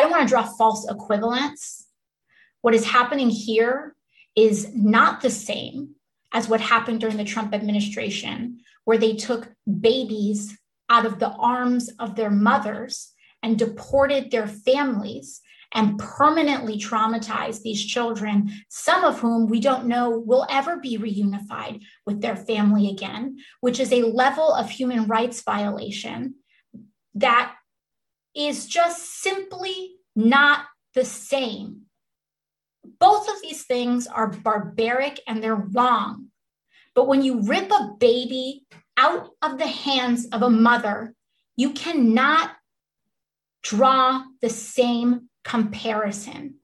I don't want to draw false equivalence. What is happening here is not the same as what happened during the Trump administration, where they took babies out of the arms of their mothers and deported their families and permanently traumatized these children, some of whom we don't know will ever be reunified with their family again, which is a level of human rights violation that is just simply not the same. Both of these things are barbaric and they're wrong. But when you rip a baby out of the hands of a mother, you cannot draw the same comparison.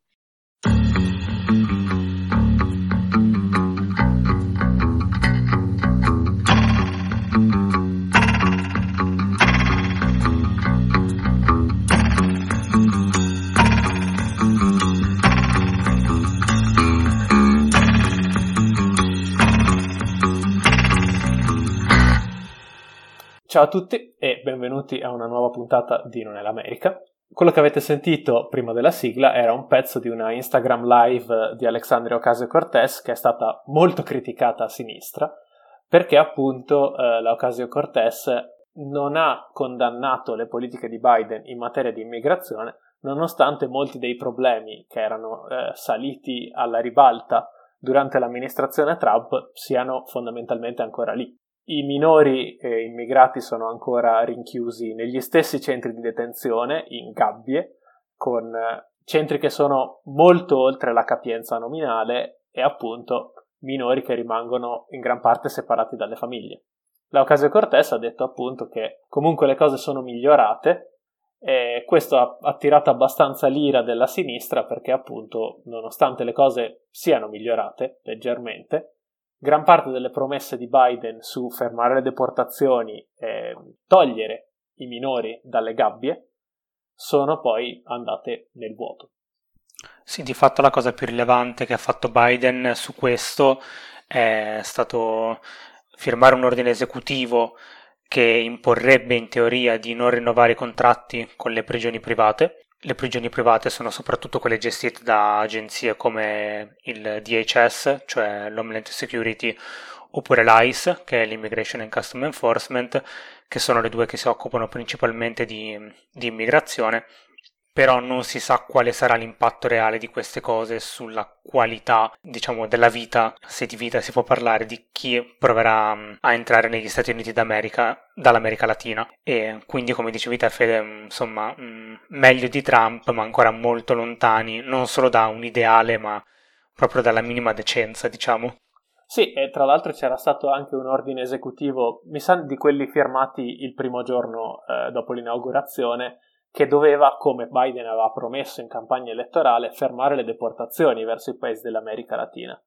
Ciao a tutti e benvenuti a una nuova puntata di Non è l'America. Quello che avete sentito prima della sigla era un pezzo di una Instagram live di Alexandria Ocasio-Cortez che è stata molto criticata a sinistra perché appunto eh, la Ocasio-Cortez non ha condannato le politiche di Biden in materia di immigrazione nonostante molti dei problemi che erano eh, saliti alla ribalta durante l'amministrazione Trump siano fondamentalmente ancora lì i minori eh, immigrati sono ancora rinchiusi negli stessi centri di detenzione, in gabbie, con eh, centri che sono molto oltre la capienza nominale e appunto minori che rimangono in gran parte separati dalle famiglie. La Ocasio Cortez ha detto appunto che comunque le cose sono migliorate e questo ha attirato abbastanza l'ira della sinistra perché appunto nonostante le cose siano migliorate leggermente gran parte delle promesse di Biden su fermare le deportazioni e togliere i minori dalle gabbie sono poi andate nel vuoto. Sì, di fatto la cosa più rilevante che ha fatto Biden su questo è stato firmare un ordine esecutivo che imporrebbe in teoria di non rinnovare i contratti con le prigioni private le prigioni private sono soprattutto quelle gestite da agenzie come il DHS, cioè l'Homeland Security, oppure l'ICE, che è l'Immigration and Custom Enforcement, che sono le due che si occupano principalmente di, di immigrazione però non si sa quale sarà l'impatto reale di queste cose sulla qualità, diciamo, della vita, se di vita si può parlare, di chi proverà mm, a entrare negli Stati Uniti d'America dall'America Latina. E quindi, come dicevi te, Fede, mm, insomma, mm, meglio di Trump, ma ancora molto lontani, non solo da un ideale, ma proprio dalla minima decenza, diciamo. Sì, e tra l'altro c'era stato anche un ordine esecutivo, mi sa di quelli firmati il primo giorno eh, dopo l'inaugurazione, che doveva, come Biden aveva promesso in campagna elettorale, fermare le deportazioni verso i paesi dell'America Latina.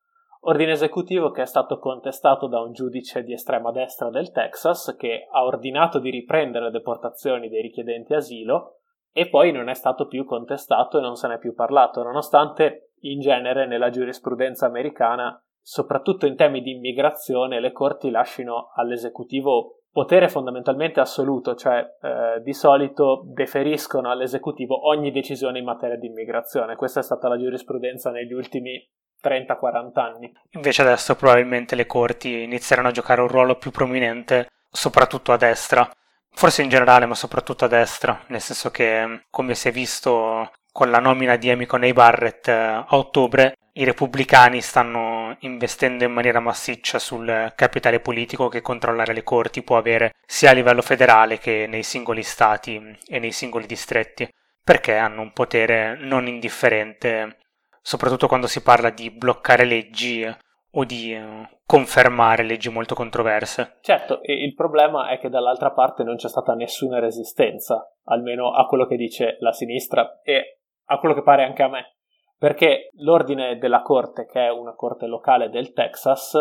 Ordine esecutivo che è stato contestato da un giudice di estrema destra del Texas che ha ordinato di riprendere le deportazioni dei richiedenti asilo e poi non è stato più contestato e non se ne è più parlato, nonostante in genere nella giurisprudenza americana, soprattutto in temi di immigrazione, le corti lasciano all'esecutivo potere fondamentalmente assoluto, cioè eh, di solito deferiscono all'esecutivo ogni decisione in materia di immigrazione. Questa è stata la giurisprudenza negli ultimi 30-40 anni. Invece adesso probabilmente le corti inizieranno a giocare un ruolo più prominente, soprattutto a destra. Forse in generale, ma soprattutto a destra, nel senso che, come si è visto con la nomina di Amy Coney Barrett eh, a ottobre, i repubblicani stanno investendo in maniera massiccia sul capitale politico che controllare le corti può avere sia a livello federale che nei singoli stati e nei singoli distretti, perché hanno un potere non indifferente, soprattutto quando si parla di bloccare leggi o di eh, confermare leggi molto controverse. Certo, il problema è che dall'altra parte non c'è stata nessuna resistenza, almeno a quello che dice la sinistra e a quello che pare anche a me perché l'ordine della corte, che è una corte locale del Texas,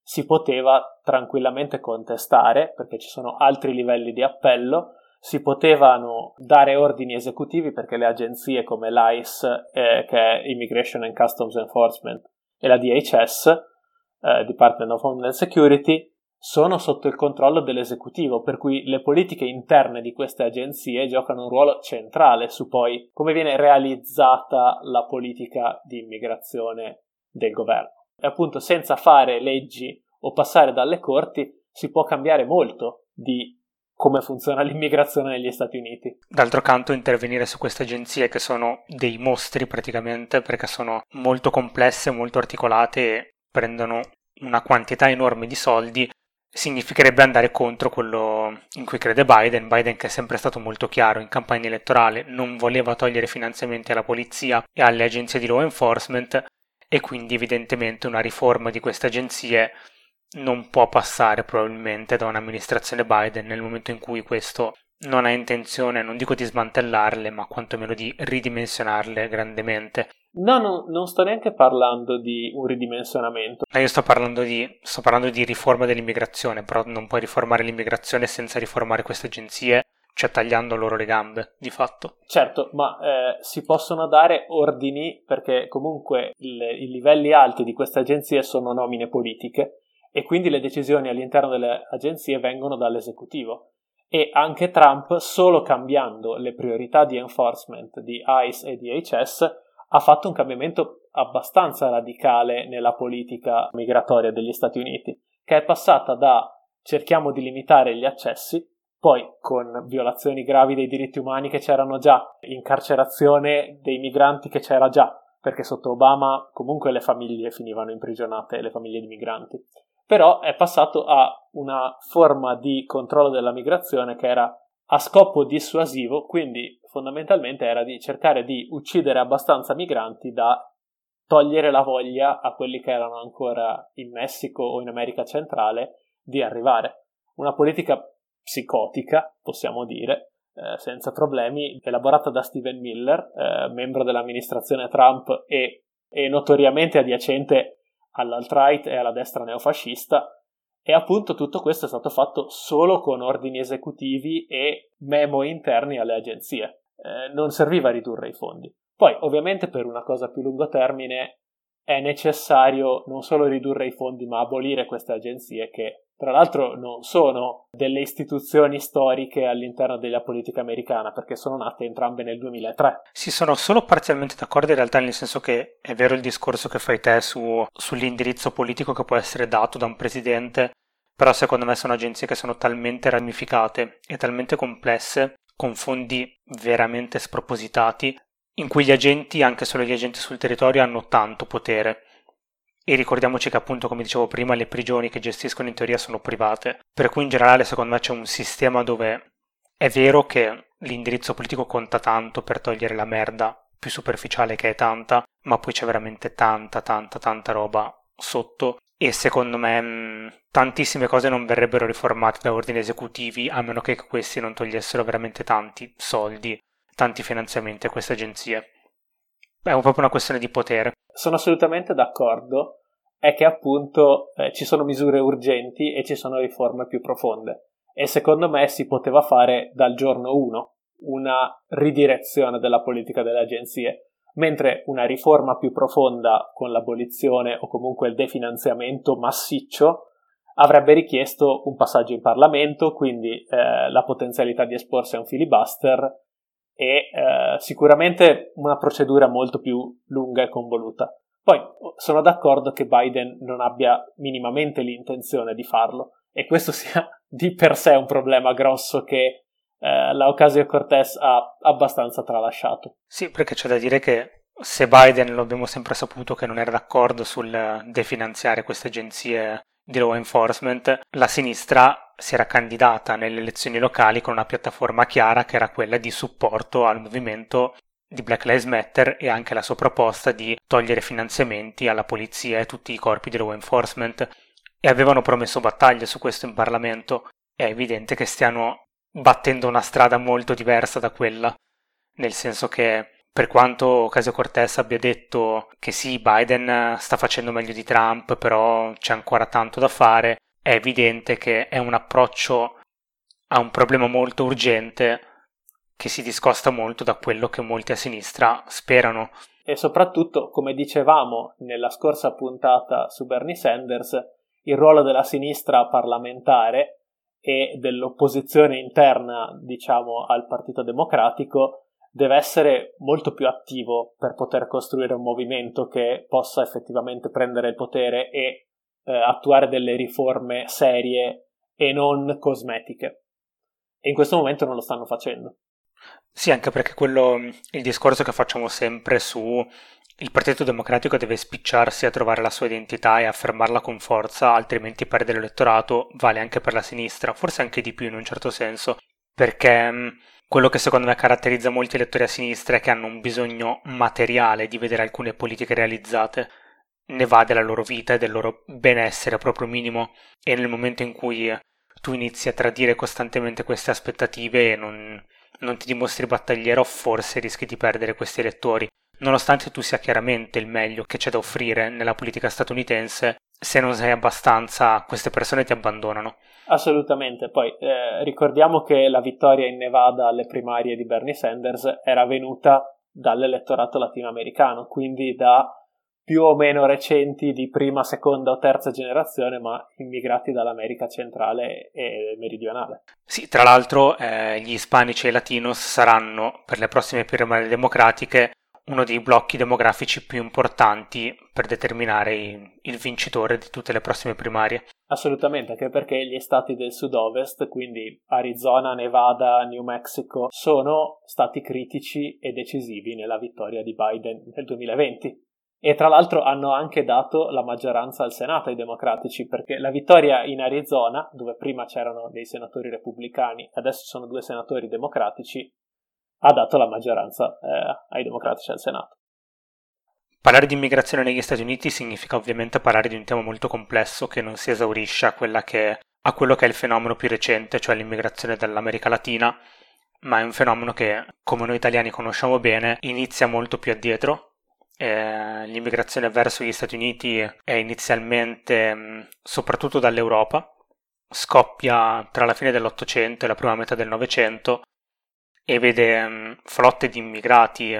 si poteva tranquillamente contestare perché ci sono altri livelli di appello, si potevano dare ordini esecutivi perché le agenzie come l'ICE, eh, che è Immigration and Customs Enforcement, e la DHS, eh, Department of Homeland Security, sono sotto il controllo dell'esecutivo, per cui le politiche interne di queste agenzie giocano un ruolo centrale su poi come viene realizzata la politica di immigrazione del governo. E appunto senza fare leggi o passare dalle corti si può cambiare molto di come funziona l'immigrazione negli Stati Uniti. D'altro canto intervenire su queste agenzie che sono dei mostri praticamente perché sono molto complesse, molto articolate e prendono una quantità enorme di soldi significherebbe andare contro quello in cui crede Biden. Biden che è sempre stato molto chiaro in campagna elettorale non voleva togliere finanziamenti alla polizia e alle agenzie di law enforcement e quindi evidentemente una riforma di queste agenzie non può passare probabilmente da un'amministrazione Biden nel momento in cui questo non ha intenzione, non dico di smantellarle, ma quantomeno di ridimensionarle grandemente. No, no, non sto neanche parlando di un ridimensionamento. io sto parlando di, sto parlando di riforma dell'immigrazione, però non puoi riformare l'immigrazione senza riformare queste agenzie, cioè tagliando loro le gambe, di fatto. Certo, ma eh, si possono dare ordini perché comunque il, i livelli alti di queste agenzie sono nomine politiche e quindi le decisioni all'interno delle agenzie vengono dall'esecutivo e anche Trump, solo cambiando le priorità di enforcement di ICE e di HS, ha fatto un cambiamento abbastanza radicale nella politica migratoria degli Stati Uniti, che è passata da cerchiamo di limitare gli accessi, poi con violazioni gravi dei diritti umani che c'erano già, incarcerazione dei migranti che c'era già, perché sotto Obama comunque le famiglie finivano imprigionate, le famiglie di migranti però è passato a una forma di controllo della migrazione che era a scopo dissuasivo, quindi fondamentalmente era di cercare di uccidere abbastanza migranti da togliere la voglia a quelli che erano ancora in Messico o in America centrale di arrivare. Una politica psicotica, possiamo dire, eh, senza problemi, elaborata da Steven Miller, eh, membro dell'amministrazione Trump e, e notoriamente adiacente all'alt-right e alla destra neofascista e appunto tutto questo è stato fatto solo con ordini esecutivi e memo interni alle agenzie. Eh, non serviva a ridurre i fondi. Poi, ovviamente, per una cosa più lungo termine è necessario non solo ridurre i fondi, ma abolire queste agenzie che tra l'altro non sono delle istituzioni storiche all'interno della politica americana perché sono nate entrambe nel 2003. Si sono solo parzialmente d'accordo in realtà nel senso che è vero il discorso che fai te su, sull'indirizzo politico che può essere dato da un presidente, però secondo me sono agenzie che sono talmente ramificate e talmente complesse con fondi veramente spropositati in cui gli agenti, anche solo gli agenti sul territorio, hanno tanto potere e ricordiamoci che appunto, come dicevo prima, le prigioni che gestiscono in teoria sono private, per cui in generale secondo me c'è un sistema dove è vero che l'indirizzo politico conta tanto per togliere la merda più superficiale che è tanta, ma poi c'è veramente tanta, tanta, tanta roba sotto e secondo me mh, tantissime cose non verrebbero riformate da ordini esecutivi a meno che questi non togliessero veramente tanti soldi, tanti finanziamenti a queste agenzie. È proprio una questione di potere. Sono assolutamente d'accordo è che appunto eh, ci sono misure urgenti e ci sono riforme più profonde. E secondo me si poteva fare dal giorno 1 una ridirezione della politica delle agenzie, mentre una riforma più profonda con l'abolizione o comunque il definanziamento massiccio avrebbe richiesto un passaggio in Parlamento, quindi eh, la potenzialità di esporsi a un filibuster e eh, sicuramente una procedura molto più lunga e convoluta. Poi sono d'accordo che Biden non abbia minimamente l'intenzione di farlo e questo sia di per sé un problema grosso che eh, la Ocasio-Cortez ha abbastanza tralasciato. Sì, perché c'è da dire che se Biden lo abbiamo sempre saputo che non era d'accordo sul definanziare queste agenzie di law enforcement, la sinistra si era candidata nelle elezioni locali con una piattaforma chiara che era quella di supporto al movimento di Black Lives Matter e anche la sua proposta di togliere finanziamenti alla polizia e tutti i corpi di law enforcement e avevano promesso battaglie su questo in Parlamento. È evidente che stiano battendo una strada molto diversa da quella, nel senso che per quanto Ocasio Cortez abbia detto che sì, Biden sta facendo meglio di Trump, però c'è ancora tanto da fare, è evidente che è un approccio a un problema molto urgente che si discosta molto da quello che molti a sinistra sperano. E soprattutto, come dicevamo nella scorsa puntata su Bernie Sanders, il ruolo della sinistra parlamentare e dell'opposizione interna, diciamo, al Partito Democratico deve essere molto più attivo per poter costruire un movimento che possa effettivamente prendere il potere e eh, attuare delle riforme serie e non cosmetiche. E in questo momento non lo stanno facendo. Sì, anche perché quello, il discorso che facciamo sempre su il Partito Democratico deve spicciarsi a trovare la sua identità e affermarla con forza, altrimenti perde l'elettorato, vale anche per la sinistra, forse anche di più in un certo senso, perché mm, quello che secondo me caratterizza molti elettori a sinistra è che hanno un bisogno materiale di vedere alcune politiche realizzate, ne va della loro vita e del loro benessere proprio minimo, e nel momento in cui tu inizi a tradire costantemente queste aspettative e non, non ti dimostri battagliero, forse rischi di perdere questi elettori. Nonostante tu sia chiaramente il meglio che c'è da offrire nella politica statunitense, se non sei abbastanza, queste persone ti abbandonano. Assolutamente. Poi eh, ricordiamo che la vittoria in Nevada alle primarie di Bernie Sanders era venuta dall'elettorato latinoamericano, quindi da più o meno recenti di prima, seconda o terza generazione, ma immigrati dall'America centrale e meridionale. Sì, tra l'altro eh, gli ispanici e i latinos saranno per le prossime primarie democratiche uno dei blocchi demografici più importanti per determinare il vincitore di tutte le prossime primarie. Assolutamente, anche perché gli stati del sud-ovest, quindi Arizona, Nevada, New Mexico, sono stati critici e decisivi nella vittoria di Biden nel 2020. E tra l'altro hanno anche dato la maggioranza al Senato ai democratici, perché la vittoria in Arizona, dove prima c'erano dei senatori repubblicani, adesso sono due senatori democratici, ha dato la maggioranza eh, ai democratici al Senato. Parlare di immigrazione negli Stati Uniti significa ovviamente parlare di un tema molto complesso che non si esaurisce a, che, a quello che è il fenomeno più recente, cioè l'immigrazione dall'America Latina, ma è un fenomeno che, come noi italiani conosciamo bene, inizia molto più addietro eh, l'immigrazione verso gli Stati Uniti è inizialmente mh, soprattutto dall'Europa, scoppia tra la fine dell'Ottocento e la prima metà del Novecento e vede mh, flotte di immigrati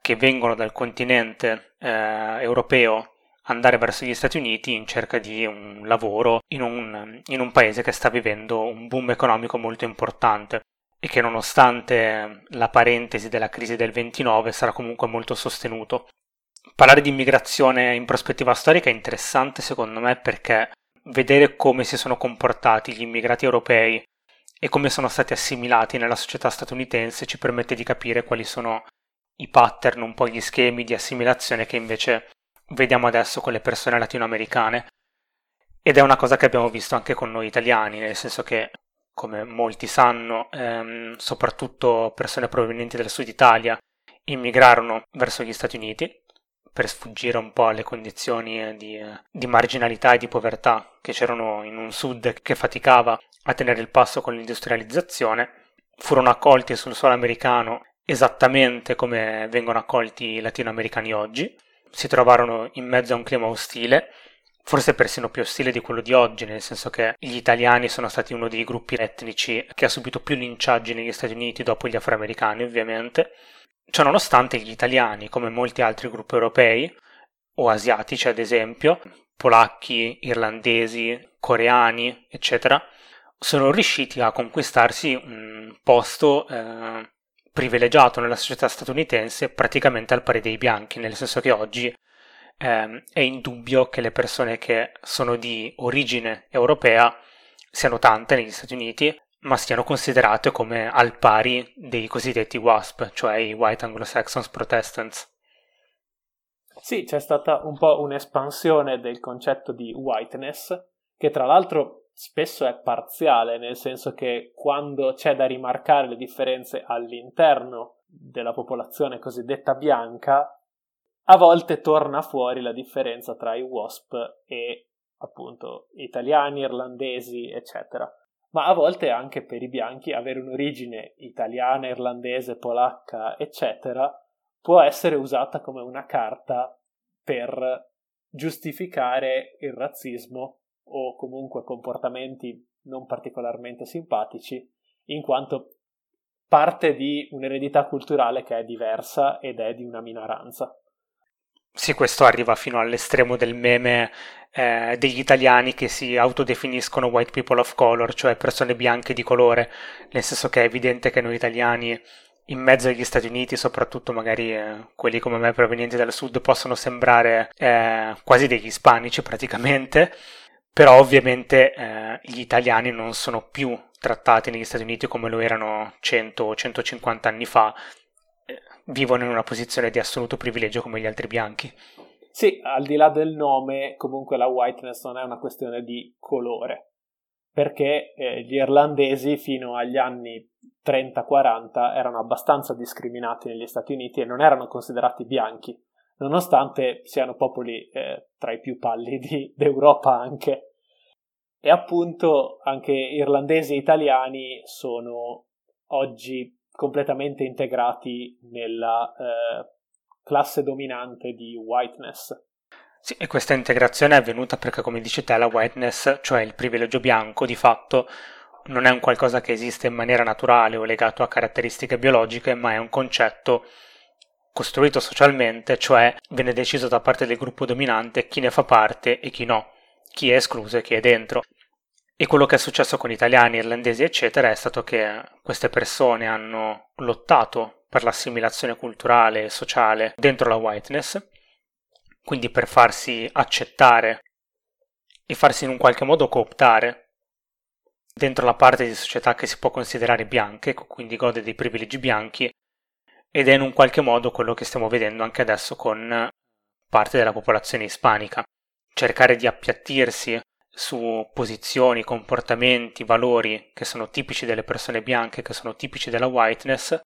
che vengono dal continente eh, europeo andare verso gli Stati Uniti in cerca di un lavoro in un, in un paese che sta vivendo un boom economico molto importante e che nonostante la parentesi della crisi del 29 sarà comunque molto sostenuto parlare di immigrazione in prospettiva storica è interessante secondo me perché vedere come si sono comportati gli immigrati europei e come sono stati assimilati nella società statunitense ci permette di capire quali sono i pattern, un po' gli schemi di assimilazione che invece vediamo adesso con le persone latinoamericane. Ed è una cosa che abbiamo visto anche con noi italiani, nel senso che, come molti sanno, ehm, soprattutto persone provenienti dal sud Italia immigrarono verso gli Stati Uniti per sfuggire un po' alle condizioni eh, di, eh, di, marginalità e di povertà che c'erano in un sud che faticava a tenere il passo con l'industrializzazione, furono accolti sul suolo americano esattamente come vengono accolti i latinoamericani oggi, si trovarono in mezzo a un clima ostile, forse persino più ostile di quello di oggi, nel senso che gli italiani sono stati uno dei gruppi etnici che ha subito più linciaggi negli Stati Uniti dopo gli afroamericani, ovviamente, Ciononostante gli italiani, come molti altri gruppi europei, o asiatici ad esempio, polacchi, irlandesi, coreani, eccetera, sono riusciti a conquistarsi un posto eh, privilegiato nella società statunitense praticamente al pari dei bianchi, nel senso che oggi eh, è indubbio che le persone che sono di origine europea siano tante negli Stati Uniti ma siano considerate come al pari dei cosiddetti WASP, cioè i White Anglo-Saxons Protestants. Sì, c'è stata un po' un'espansione del concetto di whiteness, che tra l'altro spesso è parziale, nel senso che quando c'è da rimarcare le differenze all'interno della popolazione cosiddetta bianca, a volte torna fuori la differenza tra i WASP e appunto italiani, irlandesi, eccetera ma a volte anche per i bianchi avere un'origine italiana, irlandese, polacca, eccetera, può essere usata come una carta per giustificare il razzismo o comunque comportamenti non particolarmente simpatici, in quanto parte di un'eredità culturale che è diversa ed è di una minoranza. Sì, questo arriva fino all'estremo del meme eh, degli italiani che si autodefiniscono white people of color, cioè persone bianche di colore, nel senso che è evidente che noi italiani in mezzo agli Stati Uniti, soprattutto magari eh, quelli come me provenienti dal sud, possono sembrare eh, quasi degli ispanici praticamente, però ovviamente eh, gli italiani non sono più trattati negli Stati Uniti come lo erano 100 o 150 anni fa, vivono in una posizione di assoluto privilegio come gli altri bianchi. Sì, al di là del nome, comunque la whiteness non è una questione di colore, perché eh, gli irlandesi fino agli anni 30-40 erano abbastanza discriminati negli Stati Uniti e non erano considerati bianchi, nonostante siano popoli eh, tra i più pallidi d'Europa anche. E appunto anche irlandesi e italiani sono oggi completamente integrati nella eh, classe dominante di whiteness. Sì, e questa integrazione è avvenuta perché, come dici te, la whiteness, cioè il privilegio bianco, di fatto non è un qualcosa che esiste in maniera naturale o legato a caratteristiche biologiche, ma è un concetto costruito socialmente, cioè viene deciso da parte del gruppo dominante chi ne fa parte e chi no, chi è escluso e chi è dentro. E quello che è successo con italiani, irlandesi, eccetera, è stato che queste persone hanno lottato per l'assimilazione culturale e sociale dentro la whiteness, quindi per farsi accettare e farsi in un qualche modo cooptare dentro la parte di società che si può considerare bianche, quindi gode dei privilegi bianchi, ed è in un qualche modo quello che stiamo vedendo anche adesso con parte della popolazione ispanica. Cercare di appiattirsi su posizioni, comportamenti, valori che sono tipici delle persone bianche, che sono tipici della whiteness,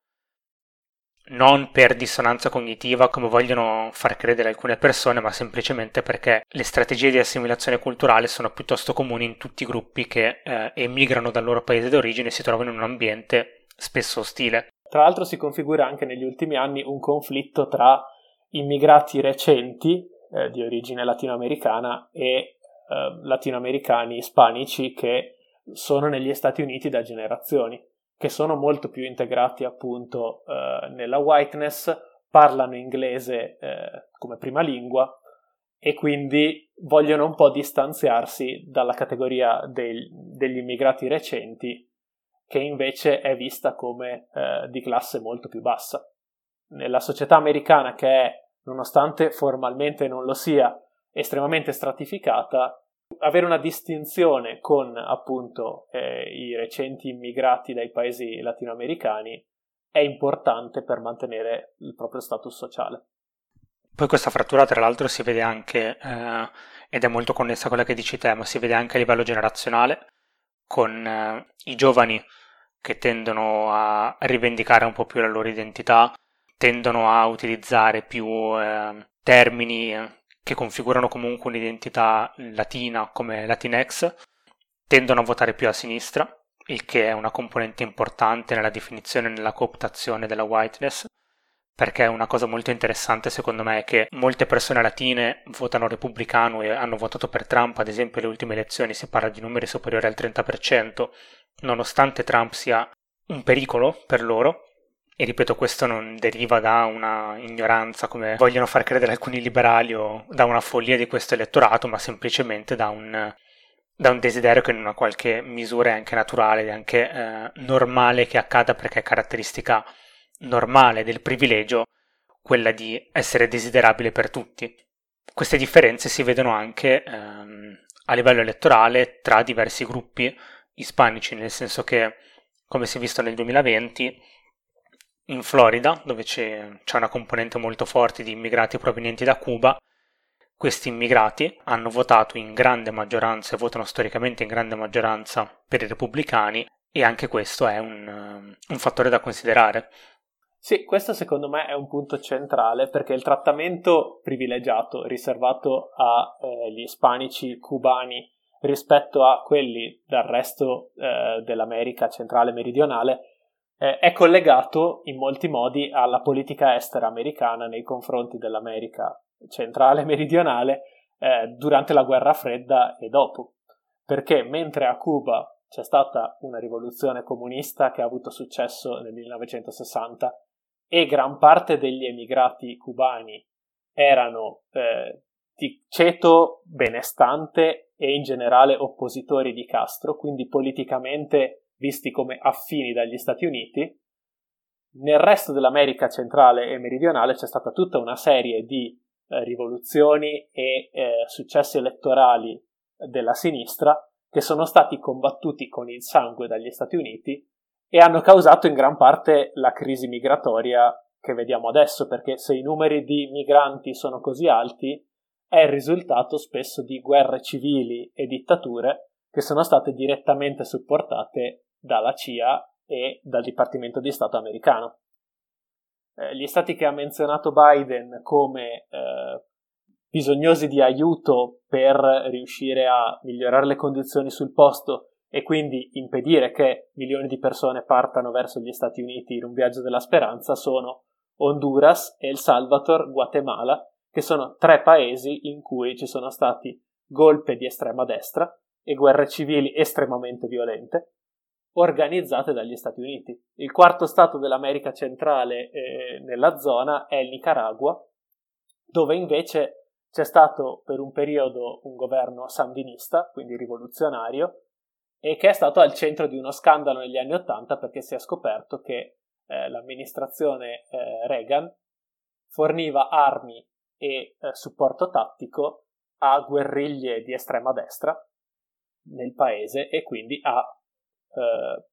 non per dissonanza cognitiva come vogliono far credere alcune persone, ma semplicemente perché le strategie di assimilazione culturale sono piuttosto comuni in tutti i gruppi che eh, emigrano dal loro paese d'origine e si trovano in un ambiente spesso ostile. Tra l'altro si configura anche negli ultimi anni un conflitto tra immigrati recenti eh, di origine latinoamericana e eh, latinoamericani ispanici che sono negli Stati Uniti da generazioni, che sono molto più integrati appunto eh, nella whiteness, parlano inglese eh, come prima lingua e quindi vogliono un po' distanziarsi dalla categoria dei, degli immigrati recenti che invece è vista come eh, di classe molto più bassa. Nella società americana che è, nonostante formalmente non lo sia, estremamente stratificata, avere una distinzione con appunto eh, i recenti immigrati dai paesi latinoamericani è importante per mantenere il proprio status sociale. Poi questa frattura tra l'altro si vede anche, eh, ed è molto connessa a quella che dici te, ma si vede anche a livello generazionale, con eh, i giovani che tendono a rivendicare un po' più la loro identità, tendono a utilizzare più eh, termini che configurano comunque un'identità latina come Latinx, tendono a votare più a sinistra, il che è una componente importante nella definizione e nella cooptazione della whiteness, perché una cosa molto interessante secondo me è che molte persone latine votano repubblicano e hanno votato per Trump, ad esempio alle ultime elezioni si parla di numeri superiori al 30%, nonostante Trump sia un pericolo per loro, e ripeto, questo non deriva da una ignoranza, come vogliono far credere alcuni liberali, o da una follia di questo elettorato, ma semplicemente da un, da un desiderio che in una qualche misura è anche naturale ed anche eh, normale che accada perché è caratteristica normale del privilegio quella di essere desiderabile per tutti. Queste differenze si vedono anche ehm, a livello elettorale tra diversi gruppi ispanici, nel senso che, come si è visto nel 2020, in Florida, dove c'è, c'è una componente molto forte di immigrati provenienti da Cuba, questi immigrati hanno votato in grande maggioranza e votano storicamente in grande maggioranza per i repubblicani e anche questo è un, un fattore da considerare. Sì, questo secondo me è un punto centrale perché il trattamento privilegiato riservato agli eh, ispanici cubani rispetto a quelli del resto eh, dell'America centrale meridionale eh, è collegato in molti modi alla politica estera americana nei confronti dell'America centrale e meridionale eh, durante la guerra fredda e dopo. Perché mentre a Cuba c'è stata una rivoluzione comunista che ha avuto successo nel 1960 e gran parte degli emigrati cubani erano eh, di ceto benestante e in generale oppositori di Castro, quindi politicamente visti come affini dagli Stati Uniti. Nel resto dell'America centrale e meridionale c'è stata tutta una serie di eh, rivoluzioni e eh, successi elettorali della sinistra che sono stati combattuti con il sangue dagli Stati Uniti e hanno causato in gran parte la crisi migratoria che vediamo adesso, perché se i numeri di migranti sono così alti, è il risultato spesso di guerre civili e dittature che sono state direttamente supportate dalla CIA e dal Dipartimento di Stato americano. Eh, gli stati che ha menzionato Biden come eh, bisognosi di aiuto per riuscire a migliorare le condizioni sul posto e quindi impedire che milioni di persone partano verso gli Stati Uniti in un viaggio della speranza sono Honduras, El Salvador, Guatemala, che sono tre paesi in cui ci sono stati golpe di estrema destra e guerre civili estremamente violente organizzate dagli Stati Uniti. Il quarto stato dell'America centrale eh, nella zona è il Nicaragua, dove invece c'è stato per un periodo un governo sandinista, quindi rivoluzionario, e che è stato al centro di uno scandalo negli anni Ottanta perché si è scoperto che eh, l'amministrazione eh, Reagan forniva armi e eh, supporto tattico a guerriglie di estrema destra nel paese e quindi ha eh,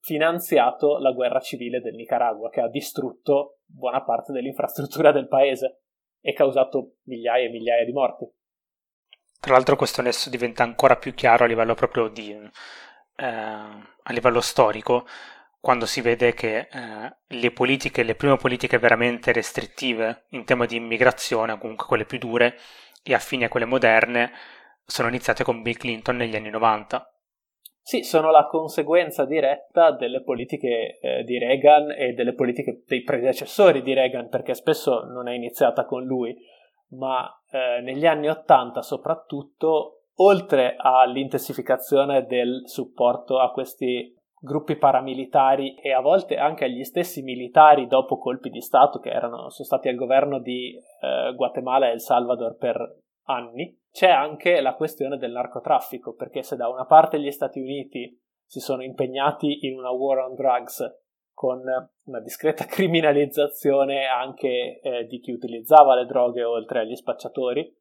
finanziato la guerra civile del Nicaragua che ha distrutto buona parte dell'infrastruttura del paese e causato migliaia e migliaia di morti. Tra l'altro questo nesso diventa ancora più chiaro a livello proprio di eh, a livello storico quando si vede che eh, le politiche, le prime politiche veramente restrittive in tema di immigrazione, comunque quelle più dure e affini a quelle moderne, sono iniziate con Bill Clinton negli anni 90. Sì, sono la conseguenza diretta delle politiche eh, di Reagan e delle politiche dei predecessori di Reagan, perché spesso non è iniziata con lui, ma eh, negli anni Ottanta soprattutto, oltre all'intensificazione del supporto a questi gruppi paramilitari e a volte anche agli stessi militari dopo colpi di Stato che erano, sono stati al governo di eh, Guatemala e El Salvador per anni, c'è anche la questione del narcotraffico, perché se da una parte gli Stati Uniti si sono impegnati in una war on drugs con una discreta criminalizzazione anche eh, di chi utilizzava le droghe oltre agli spacciatori,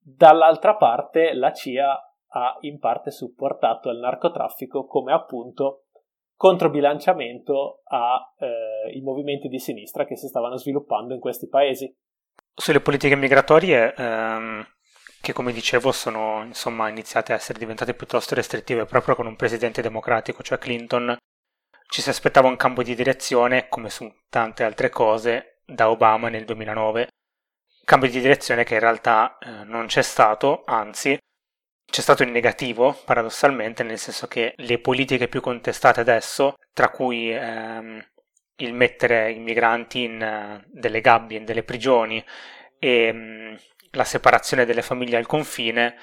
dall'altra parte la CIA ha in parte supportato il narcotraffico come appunto controbilanciamento ai eh, movimenti di sinistra che si stavano sviluppando in questi paesi. Sulle politiche migratorie, ehm, che come dicevo sono insomma iniziate a essere diventate piuttosto restrittive proprio con un presidente democratico, cioè Clinton, ci si aspettava un cambio di direzione, come su tante altre cose, da Obama nel 2009. Cambio di direzione che in realtà eh, non c'è stato, anzi, c'è stato in negativo, paradossalmente, nel senso che le politiche più contestate adesso, tra cui ehm, il mettere i migranti in uh, delle gabbie, in delle prigioni e um, la separazione delle famiglie al confine,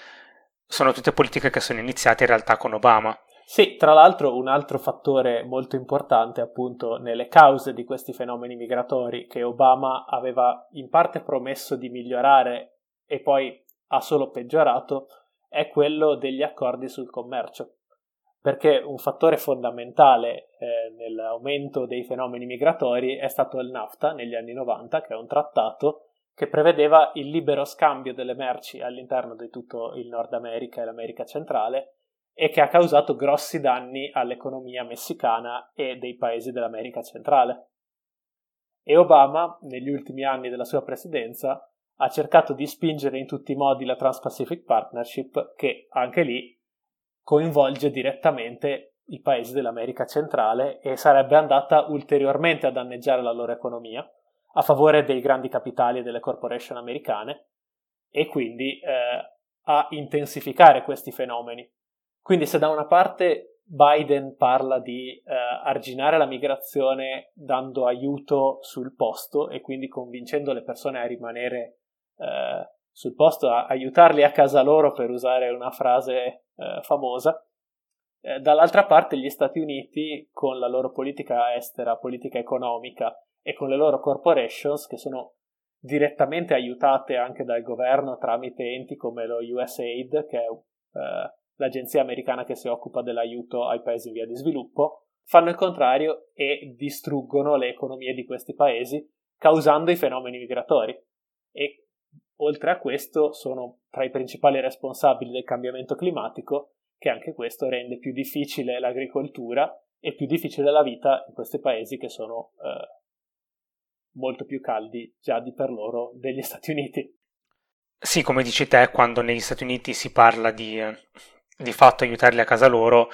sono tutte politiche che sono iniziate in realtà con Obama. Sì, tra l'altro un altro fattore molto importante appunto nelle cause di questi fenomeni migratori che Obama aveva in parte promesso di migliorare e poi ha solo peggiorato è quello degli accordi sul commercio, perché un fattore fondamentale eh, nell'aumento dei fenomeni migratori è stato il NAFTA negli anni 90, che è un trattato che prevedeva il libero scambio delle merci all'interno di tutto il Nord America e l'America centrale e che ha causato grossi danni all'economia messicana e dei paesi dell'America centrale. E Obama, negli ultimi anni della sua presidenza, ha cercato di spingere in tutti i modi la Trans-Pacific Partnership che anche lì coinvolge direttamente i paesi dell'America centrale e sarebbe andata ulteriormente a danneggiare la loro economia a favore dei grandi capitali e delle corporation americane e quindi eh, a intensificare questi fenomeni. Quindi se da una parte Biden parla di eh, arginare la migrazione dando aiuto sul posto e quindi convincendo le persone a rimanere eh, sul posto a aiutarli a casa loro per usare una frase eh, famosa. Eh, dall'altra parte gli Stati Uniti con la loro politica estera, politica economica e con le loro corporations che sono direttamente aiutate anche dal governo tramite enti come lo USAID, che è eh, l'agenzia americana che si occupa dell'aiuto ai paesi in via di sviluppo, fanno il contrario e distruggono le economie di questi paesi, causando i fenomeni migratori. E oltre a questo sono tra i principali responsabili del cambiamento climatico, che anche questo rende più difficile l'agricoltura e più difficile la vita in questi paesi che sono eh, molto più caldi già di per loro degli Stati Uniti. Sì, come dici te, quando negli Stati Uniti si parla di, di fatto aiutarli a casa loro,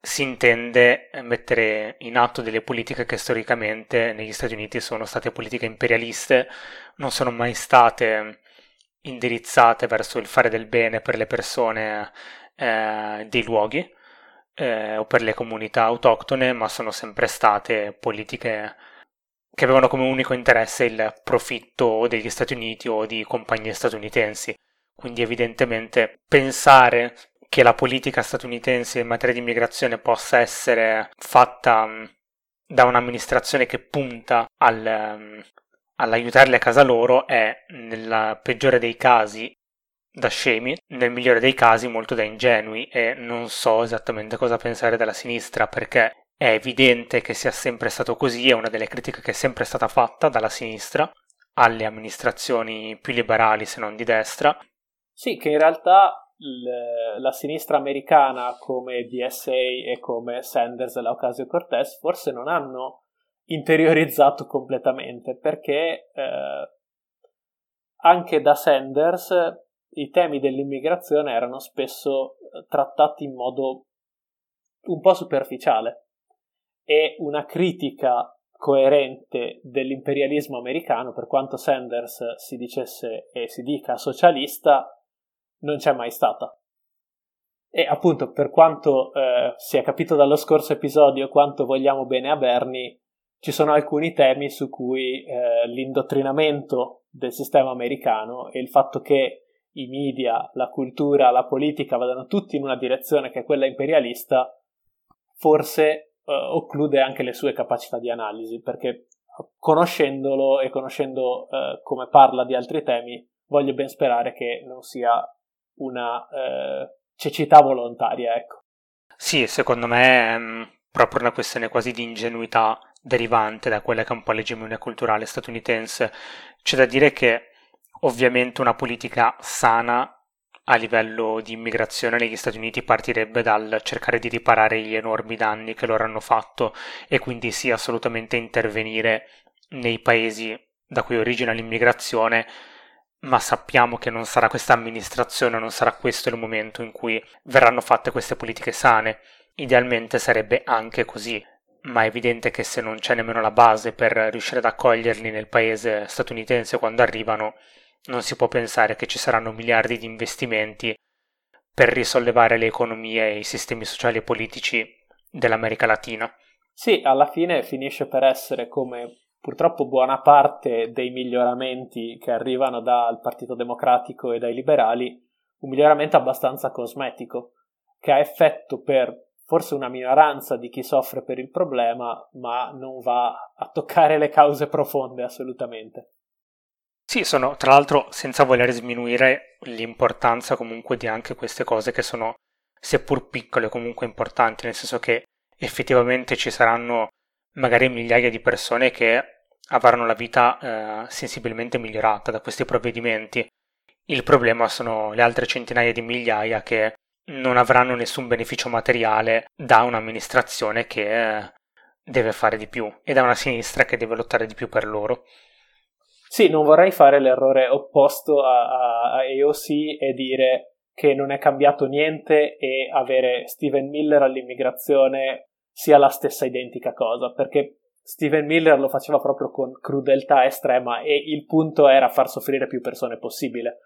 si intende mettere in atto delle politiche che storicamente negli Stati Uniti sono state politiche imperialiste, non sono mai state indirizzate verso il fare del bene per le persone eh, dei luoghi eh, o per le comunità autoctone, ma sono sempre state politiche che avevano come unico interesse il profitto degli Stati Uniti o di compagnie statunitensi. Quindi evidentemente pensare che la politica statunitense in materia di immigrazione possa essere fatta mm, da un'amministrazione che punta al, mm, all'aiutarli a casa loro è, nel peggiore dei casi, da scemi, nel migliore dei casi molto da ingenui e non so esattamente cosa pensare della sinistra perché è evidente che sia sempre stato così, è una delle critiche che è sempre stata fatta dalla sinistra alle amministrazioni più liberali se non di destra. Sì, che in realtà la sinistra americana come DSA e come Sanders e Ocasio-Cortez forse non hanno interiorizzato completamente perché eh, anche da Sanders i temi dell'immigrazione erano spesso trattati in modo un po' superficiale e una critica coerente dell'imperialismo americano, per quanto Sanders si dicesse e si dica socialista, non c'è mai stata. E appunto, per quanto eh, è capito dallo scorso episodio quanto vogliamo bene a Bernie, ci sono alcuni temi su cui eh, l'indottrinamento del sistema americano e il fatto che i media, la cultura, la politica vadano tutti in una direzione che è quella imperialista, forse uh, occlude anche le sue capacità di analisi, perché conoscendolo e conoscendo uh, come parla di altri temi, voglio ben sperare che non sia una uh, cecità volontaria, ecco. Sì, secondo me è um, proprio una questione quasi di ingenuità derivante da quella che è un po' l'egemonia culturale statunitense. C'è da dire che ovviamente una politica sana a livello di immigrazione negli Stati Uniti partirebbe dal cercare di riparare gli enormi danni che loro hanno fatto e quindi sì assolutamente intervenire nei paesi da cui origina l'immigrazione, ma sappiamo che non sarà questa amministrazione, non sarà questo il momento in cui verranno fatte queste politiche sane. Idealmente sarebbe anche così, ma è evidente che se non c'è nemmeno la base per riuscire ad accoglierli nel paese statunitense quando arrivano, non si può pensare che ci saranno miliardi di investimenti per risollevare le economie e i sistemi sociali e politici dell'America Latina. Sì, alla fine finisce per essere come purtroppo buona parte dei miglioramenti che arrivano dal Partito Democratico e dai liberali, un miglioramento abbastanza cosmetico, che ha effetto per forse una minoranza di chi soffre per il problema, ma non va a toccare le cause profonde assolutamente. Sì, sono tra l'altro senza voler sminuire l'importanza comunque di anche queste cose che sono seppur piccole comunque importanti, nel senso che effettivamente ci saranno magari migliaia di persone che avranno la vita eh, sensibilmente migliorata da questi provvedimenti. Il problema sono le altre centinaia di migliaia che non avranno nessun beneficio materiale da un'amministrazione che eh, deve fare di più e da una sinistra che deve lottare di più per loro. Sì, non vorrei fare l'errore opposto a, a, a AOC e dire che non è cambiato niente e avere Steven Miller all'immigrazione sia la stessa identica cosa, perché Steven Miller lo faceva proprio con crudeltà estrema e il punto era far soffrire più persone possibile.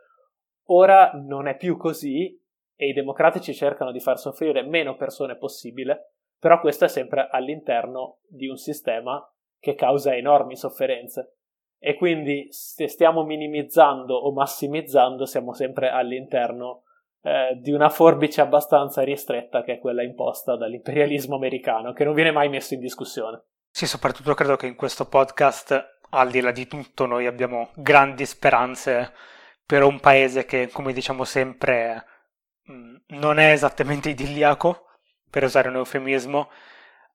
Ora non è più così e i democratici cercano di far soffrire meno persone possibile, però questo è sempre all'interno di un sistema che causa enormi sofferenze e quindi se stiamo minimizzando o massimizzando siamo sempre all'interno eh, di una forbice abbastanza ristretta che è quella imposta dall'imperialismo americano che non viene mai messo in discussione. Sì, soprattutto credo che in questo podcast al di là di tutto noi abbiamo grandi speranze per un paese che, come diciamo sempre, non è esattamente idilliaco, per usare un eufemismo,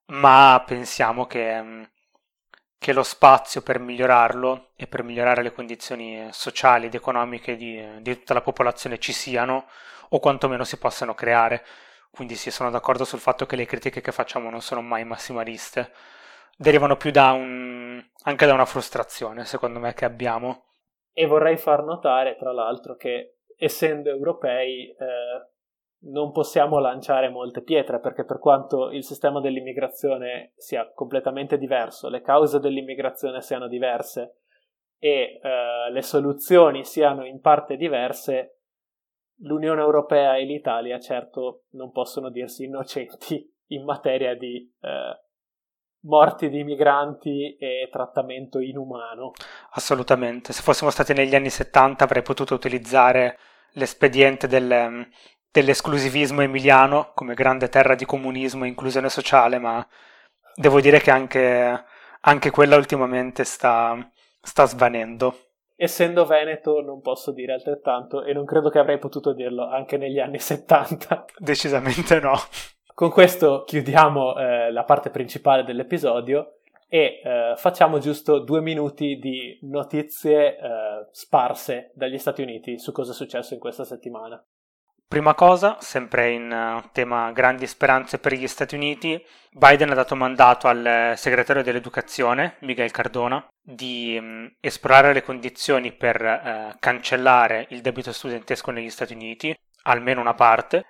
ma pensiamo che, mm, che lo spazio per migliorarlo e per migliorare le condizioni sociali ed economiche di, di tutta la popolazione ci siano o quantomeno si possano creare. Quindi sì, sono d'accordo sul fatto che le critiche che facciamo non sono mai massimaliste, derivano più da un, anche da una frustrazione, secondo me, che abbiamo. E vorrei far notare, tra l'altro, che essendo europei eh, non possiamo lanciare molte pietre, perché per quanto il sistema dell'immigrazione sia completamente diverso, le cause dell'immigrazione siano diverse e eh, le soluzioni siano in parte diverse, l'Unione Europea e l'Italia certo non possono dirsi innocenti in materia di eh, morti di migranti e trattamento inumano. Assolutamente, se fossimo stati negli anni 70 avrei potuto utilizzare l'espediente del, dell'esclusivismo emiliano come grande terra di comunismo e inclusione sociale, ma devo dire che anche, anche quella ultimamente sta, sta svanendo essendo veneto non posso dire altrettanto e non credo che avrei potuto dirlo anche negli anni 70. Decisamente no. Con questo chiudiamo eh, la parte principale dell'episodio e eh, facciamo giusto due minuti di notizie eh, sparse dagli Stati Uniti su cosa è successo in questa settimana. Prima cosa, sempre in uh, tema grandi speranze per gli Stati Uniti, Biden ha dato mandato al segretario dell'educazione, Miguel Cardona, di um, esplorare le condizioni per uh, cancellare il debito studentesco negli Stati Uniti, almeno una parte.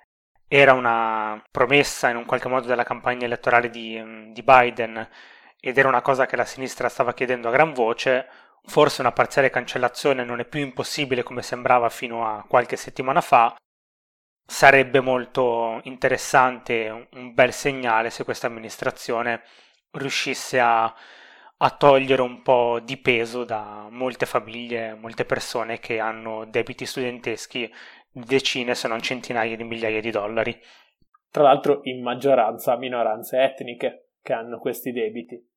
Era una promessa in un qualche modo della campagna elettorale di, um, di Biden ed era una cosa che la sinistra stava chiedendo a gran voce. Forse una parziale cancellazione non è più impossibile come sembrava fino a qualche settimana fa, sarebbe molto interessante, un bel segnale se questa amministrazione riuscisse a, a, togliere un po' di peso da molte famiglie, molte persone che hanno debiti studenteschi di decine se non centinaia di migliaia di dollari. Tra l'altro in maggioranza minoranze etniche che hanno questi debiti.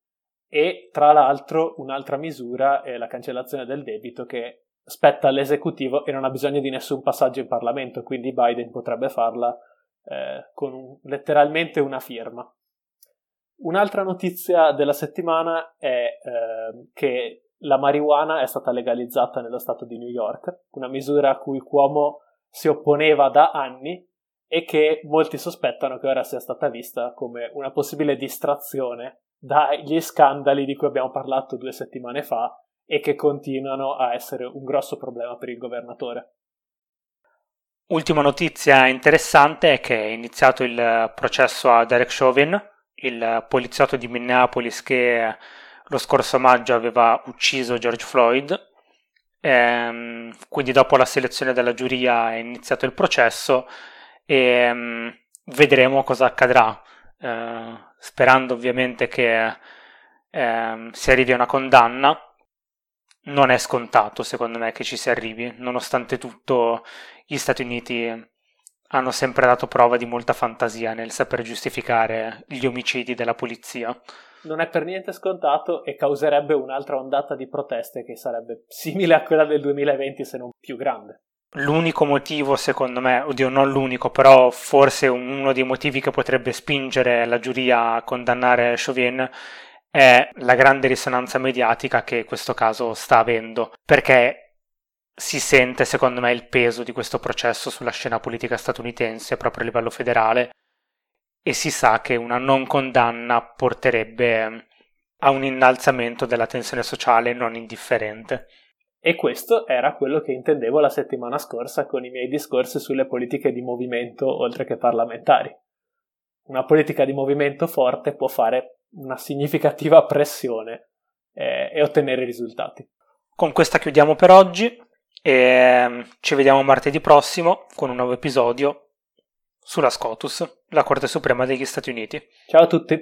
E tra l'altro un'altra misura è la cancellazione del debito che spetta all'esecutivo e non ha bisogno di nessun passaggio in Parlamento, quindi Biden potrebbe farla eh, con un, letteralmente una firma. Un'altra notizia della settimana è eh, che la marijuana è stata legalizzata nello stato di New York, una misura a cui Cuomo si opponeva da anni e che molti sospettano che ora sia stata vista come una possibile distrazione dagli scandali di cui abbiamo parlato due settimane fa e che continuano a essere un grosso problema per il governatore. Ultima notizia interessante è che è iniziato il processo a Derek Chauvin, il poliziotto di Minneapolis che lo scorso maggio aveva ucciso George Floyd. Ehm, quindi dopo la selezione della giuria è iniziato il processo e ehm, vedremo cosa accadrà, eh, sperando ovviamente che ehm, si arrivi a una condanna non è scontato, secondo me, che ci si arrivi. Nonostante tutto, gli Stati Uniti hanno sempre dato prova di molta fantasia nel saper giustificare gli omicidi della polizia. Non è per niente scontato e causerebbe un'altra ondata di proteste che sarebbe simile a quella del 2020 se non più grande. L'unico motivo, secondo me, oddio, non l'unico, però forse uno dei motivi che potrebbe spingere la giuria a condannare Chauvin è la grande risonanza mediatica che questo caso sta avendo, perché si sente secondo me il peso di questo processo sulla scena politica statunitense proprio a livello federale e si sa che una non condanna porterebbe a un innalzamento della tensione sociale non indifferente. E questo era quello che intendevo la settimana scorsa con i miei discorsi sulle politiche di movimento oltre che parlamentari. Una politica di movimento forte può fare una significativa pressione eh, e ottenere risultati. Con questa chiudiamo per oggi e mm, ci vediamo martedì prossimo con un nuovo episodio sulla SCOTUS, la Corte Suprema degli Stati Uniti. Ciao a tutti!